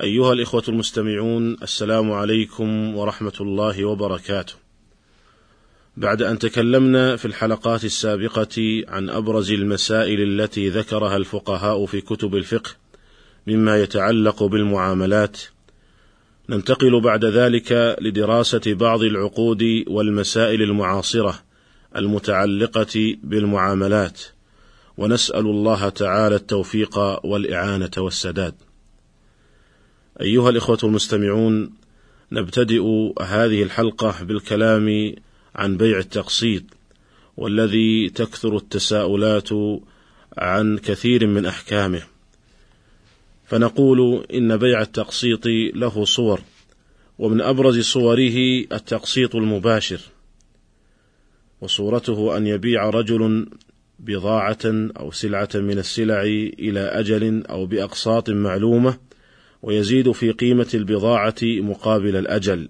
أيها الإخوة المستمعون السلام عليكم ورحمة الله وبركاته. بعد أن تكلمنا في الحلقات السابقة عن أبرز المسائل التي ذكرها الفقهاء في كتب الفقه مما يتعلق بالمعاملات، ننتقل بعد ذلك لدراسة بعض العقود والمسائل المعاصرة المتعلقة بالمعاملات، ونسأل الله تعالى التوفيق والإعانة والسداد. أيها الإخوة المستمعون، نبتدئ هذه الحلقة بالكلام عن بيع التقسيط، والذي تكثر التساؤلات عن كثير من أحكامه. فنقول إن بيع التقسيط له صور، ومن أبرز صوره التقسيط المباشر، وصورته أن يبيع رجل بضاعة أو سلعة من السلع إلى أجل أو بأقساط معلومة ويزيد في قيمة البضاعة مقابل الأجل.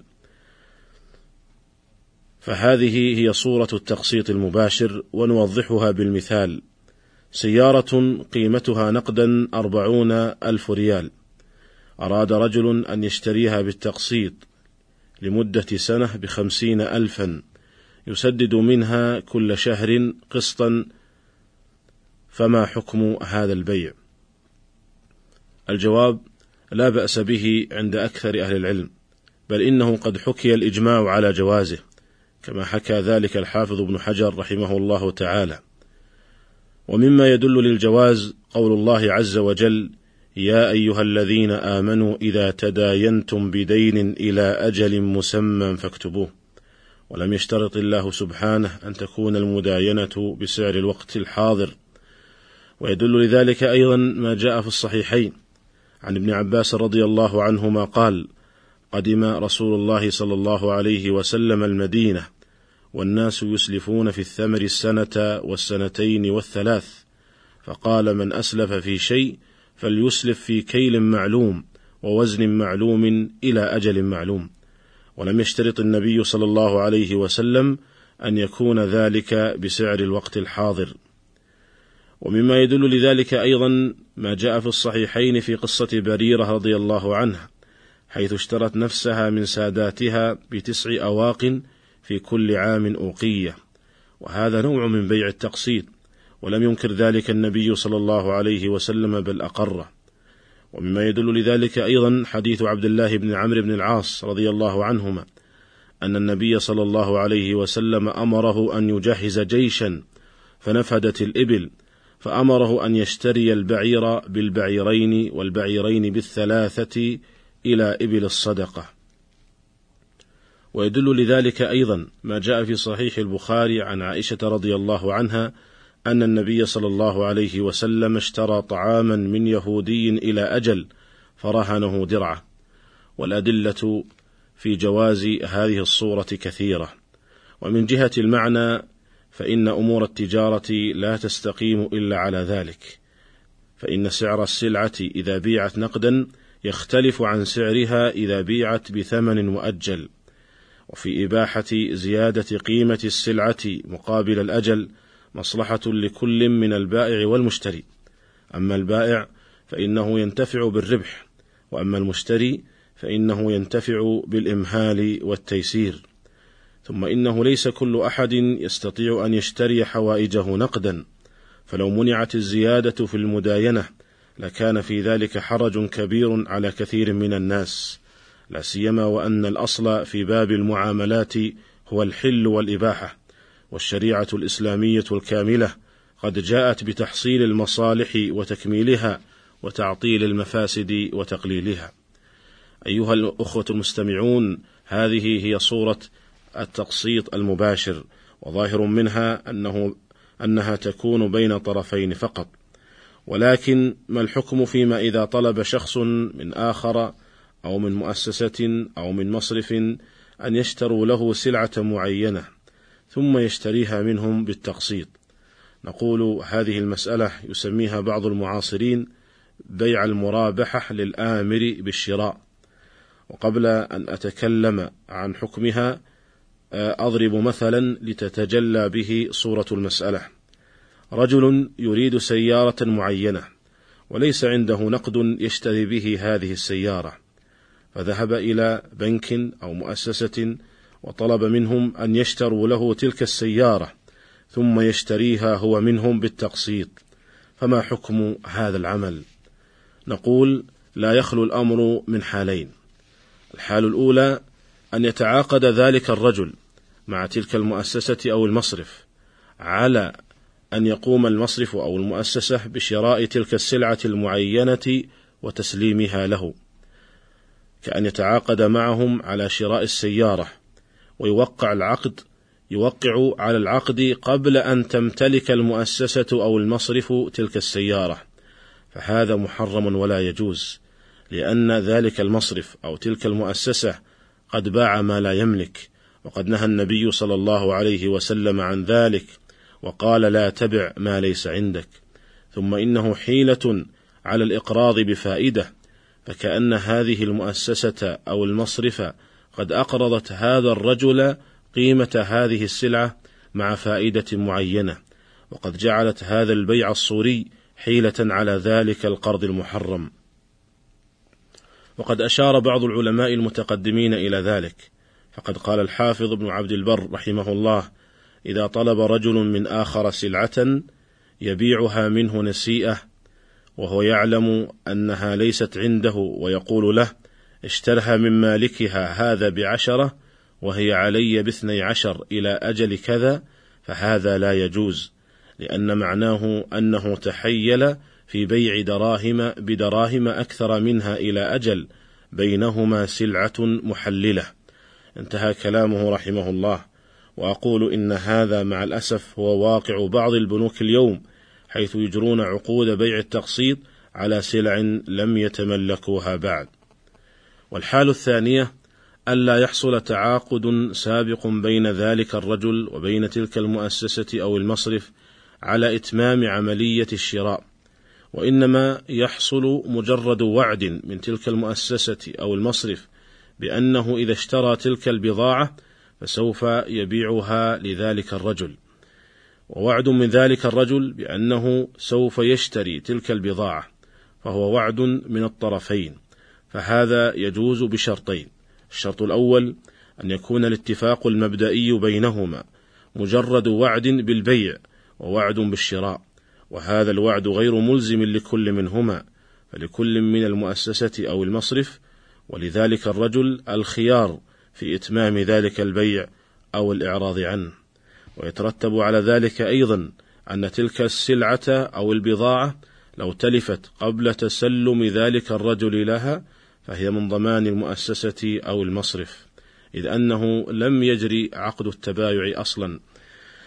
فهذه هي صورة التقسيط المباشر ونوضحها بالمثال: سيارة قيمتها نقدا أربعون ألف ريال، أراد رجل أن يشتريها بالتقسيط لمدة سنة بخمسين ألفا، يسدد منها كل شهر قسطا، فما حكم هذا البيع؟ الجواب: لا بأس به عند أكثر أهل العلم، بل إنه قد حكي الإجماع على جوازه، كما حكى ذلك الحافظ ابن حجر رحمه الله تعالى. ومما يدل للجواز قول الله عز وجل: يا أيها الذين آمنوا إذا تداينتم بدين إلى أجل مسمى فاكتبوه. ولم يشترط الله سبحانه أن تكون المداينة بسعر الوقت الحاضر. ويدل لذلك أيضا ما جاء في الصحيحين عن ابن عباس رضي الله عنهما قال قدم رسول الله صلى الله عليه وسلم المدينة والناس يسلفون في الثمر السنة والسنتين والثلاث فقال من أسلف في شيء فليسلف في كيل معلوم ووزن معلوم إلى أجل معلوم. ولم يشترط النبي صلى الله عليه وسلم أن يكون ذلك بسعر الوقت الحاضر. ومما يدل لذلك أيضا ما جاء في الصحيحين في قصة بريرة رضي الله عنها حيث اشترت نفسها من ساداتها بتسع أواق في كل عام أوقية. وهذا نوع من بيع التقسيط ولم ينكر ذلك النبي صلى الله عليه وسلم بل أقره ومما يدل لذلك أيضا حديث عبد الله بن عمرو بن العاص رضي الله عنهما أن النبي صلى الله عليه وسلم أمره أن يجهز جيشا فنفدت الإبل فأمره أن يشتري البعير بالبعيرين والبعيرين بالثلاثة إلى إبل الصدقة. ويدل لذلك أيضا ما جاء في صحيح البخاري عن عائشة رضي الله عنها أن النبي صلى الله عليه وسلم اشترى طعاما من يهودي إلى أجل فرهنه درعة. والأدلة في جواز هذه الصورة كثيرة. ومن جهة المعنى فإن أمور التجارة لا تستقيم إلا على ذلك، فإن سعر السلعة إذا بيعت نقدا يختلف عن سعرها إذا بيعت بثمن مؤجل، وفي إباحة زيادة قيمة السلعة مقابل الأجل مصلحة لكل من البائع والمشتري، أما البائع فإنه ينتفع بالربح، وأما المشتري فإنه ينتفع بالإمهال والتيسير. ثم إنه ليس كل أحد يستطيع أن يشتري حوائجه نقدا. فلو منعت الزيادة في المداينة لكان في ذلك حرج كبير على كثير من الناس. لا سيما وأن الأصل في باب المعاملات هو الحل والإباحة والشريعة الإسلامية الكاملة قد جاءت بتحصيل المصالح وتكميلها وتعطيل المفاسد وتقليلها. أيها الأخوة المستمعون هذه هي صورة التقسيط المباشر وظاهر منها أنه أنها تكون بين طرفين فقط. ولكن ما الحكم فيما إذا طلب شخص من آخر أو من مؤسسة أو من مصرف أن يشتروا له سلعة معينة ثم يشتريها منهم بالتقسيط؟ نقول هذه المسألة يسميها بعض المعاصرين بيع المرابحة للآمر بالشراء. وقبل أن أتكلم عن حكمها أضرب مثلا لتتجلى به صورة المسألة. رجل يريد سيارة معينة وليس عنده نقد يشتري به هذه السيارة. فذهب إلى بنك أو مؤسسة وطلب منهم أن يشتروا له تلك السيارة ثم يشتريها هو منهم بالتقسيط. فما حكم هذا العمل؟ نقول لا يخلو الأمر من حالين. الحال الأولى أن يتعاقد ذلك الرجل مع تلك المؤسسة أو المصرف على أن يقوم المصرف أو المؤسسة بشراء تلك السلعة المعينة وتسليمها له كأن يتعاقد معهم على شراء السيارة ويوقع العقد يوقع على العقد قبل أن تمتلك المؤسسة أو المصرف تلك السيارة. فهذا محرم ولا يجوز لأن ذلك المصرف أو تلك المؤسسة قد باع ما لا يملك. وقد نهى النبي صلى الله عليه وسلم عن ذلك وقال لا تبع ما ليس عندك ثم إنه حيلة على الإقراض بفائدة فكأن هذه المؤسسة أو المصرف قد أقرضت هذا الرجل قيمة هذه السلعة مع فائدة معينة وقد جعلت هذا البيع الصوري حيلة على ذلك القرض المحرم. وقد أشار بعض العلماء المتقدمين إلى ذلك فقد قال الحافظ ابن عبد البر رحمه الله إذا طلب رجل من آخر سلعة يبيعها منه نسيئة وهو يعلم أنها ليست عنده ويقول له اشترها من مالكها هذا بعشرة وهي علي باثني عشر إلى أجل كذا فهذا لا يجوز لأن معناه أنه تحيل في بيع دراهم بدراهم أكثر منها إلى أجل بينهما سلعة محللة. انتهى كلامه رحمه الله. وأقول إن هذا مع الأسف هو واقع بعض البنوك اليوم حيث يجرون عقود بيع التقسيط على سلع لم يتملكوها بعد. والحال الثانية ألا يحصل تعاقد سابق بين ذلك الرجل وبين تلك المؤسسة أو المصرف على إتمام عملية الشراء. وإنما يحصل مجرد وعد من تلك المؤسسة أو المصرف بأنه إذا اشترى تلك البضاعة فسوف يبيعها لذلك الرجل. ووعد من ذلك الرجل بأنه سوف يشتري تلك البضاعة فهو وعد من الطرفين فهذا يجوز بشرطين. الشرط الأول أن يكون الاتفاق المبدئي بينهما مجرد وعد بالبيع ووعد بالشراء وهذا الوعد غير ملزم لكل منهما فلكل من المؤسسة أو المصرف ولذلك الرجل الخيار في إتمام ذلك البيع أو الإعراض عنه. ويترتب على ذلك أيضا أن تلك السلعة أو البضاعة لو تلفت قبل تسلم ذلك الرجل لها فهي من ضمان المؤسسة أو المصرف إذ أنه لم يجري عقد التبايع أصلا.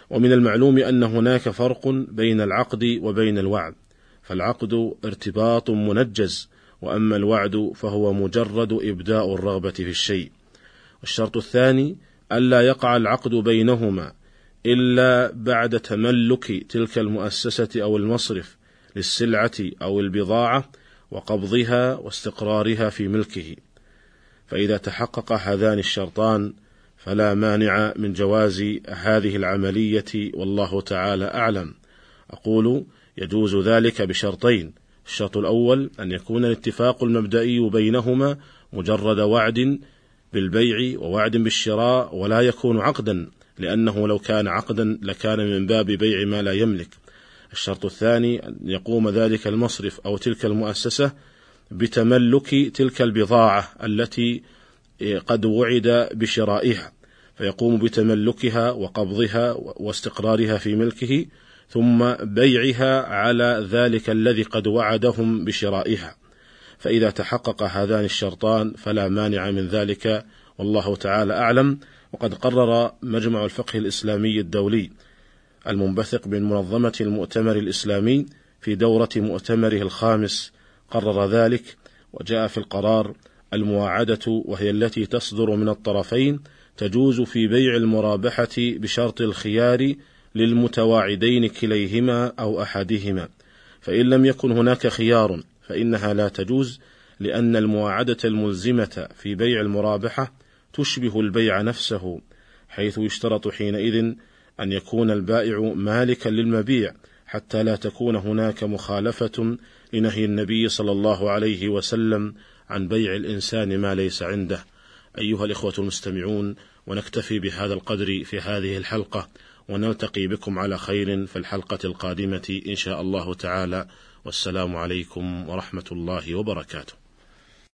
ومن المعلوم أن هناك فرق بين العقد وبين الوعد فالعقد ارتباط منجز وأما الوعد فهو مجرد إبداء الرغبة في الشيء. والشرط الثاني ألا يقع العقد بينهما إلا بعد تملك تلك المؤسسة أو المصرف للسلعة أو البضاعة وقبضها واستقرارها في ملكه. فإذا تحقق هذان الشرطان فلا مانع من جواز هذه العملية والله تعالى أعلم. أقول يجوز ذلك بشرطين الشرط الأول أن يكون الاتفاق المبدئي بينهما مجرد وعد بالبيع ووعد بالشراء ولا يكون عقدا لأنه لو كان عقدا لكان من باب بيع ما لا يملك. الشرط الثاني أن يقوم ذلك المصرف أو تلك المؤسسة بتملك تلك البضاعة التي قد وعد بشرائها فيقوم بتملكها وقبضها واستقرارها في ملكه ثم بيعها على ذلك الذي قد وعدهم بشرائها. فإذا تحقق هذان الشرطان فلا مانع من ذلك والله تعالى أعلم. وقد قرر مجمع الفقه الإسلامي الدولي المنبثق من منظمة المؤتمر الإسلامي في دورة مؤتمره الخامس. قرر ذلك وجاء في القرار المواعدة وهي التي تصدر من الطرفين تجوز في بيع المرابحة بشرط الخيار للمتواعدين كليهما أو أحدهما فإن لم يكن هناك خيار فإنها لا تجوز لأن المواعدة الملزمة في بيع المرابحة تشبه البيع نفسه حيث يشترط حينئذ أن يكون البائع مالكا للمبيع حتى لا تكون هناك مخالفة لنهي النبي صلى الله عليه وسلم عن بيع الإنسان ما ليس عنده. أيها الإخوة المستمعون ونكتفي بهذا القدر في هذه الحلقة. ونلتقي بكم على خير في الحلقة القادمة إن شاء الله تعالى. والسلام عليكم ورحمة الله وبركاته.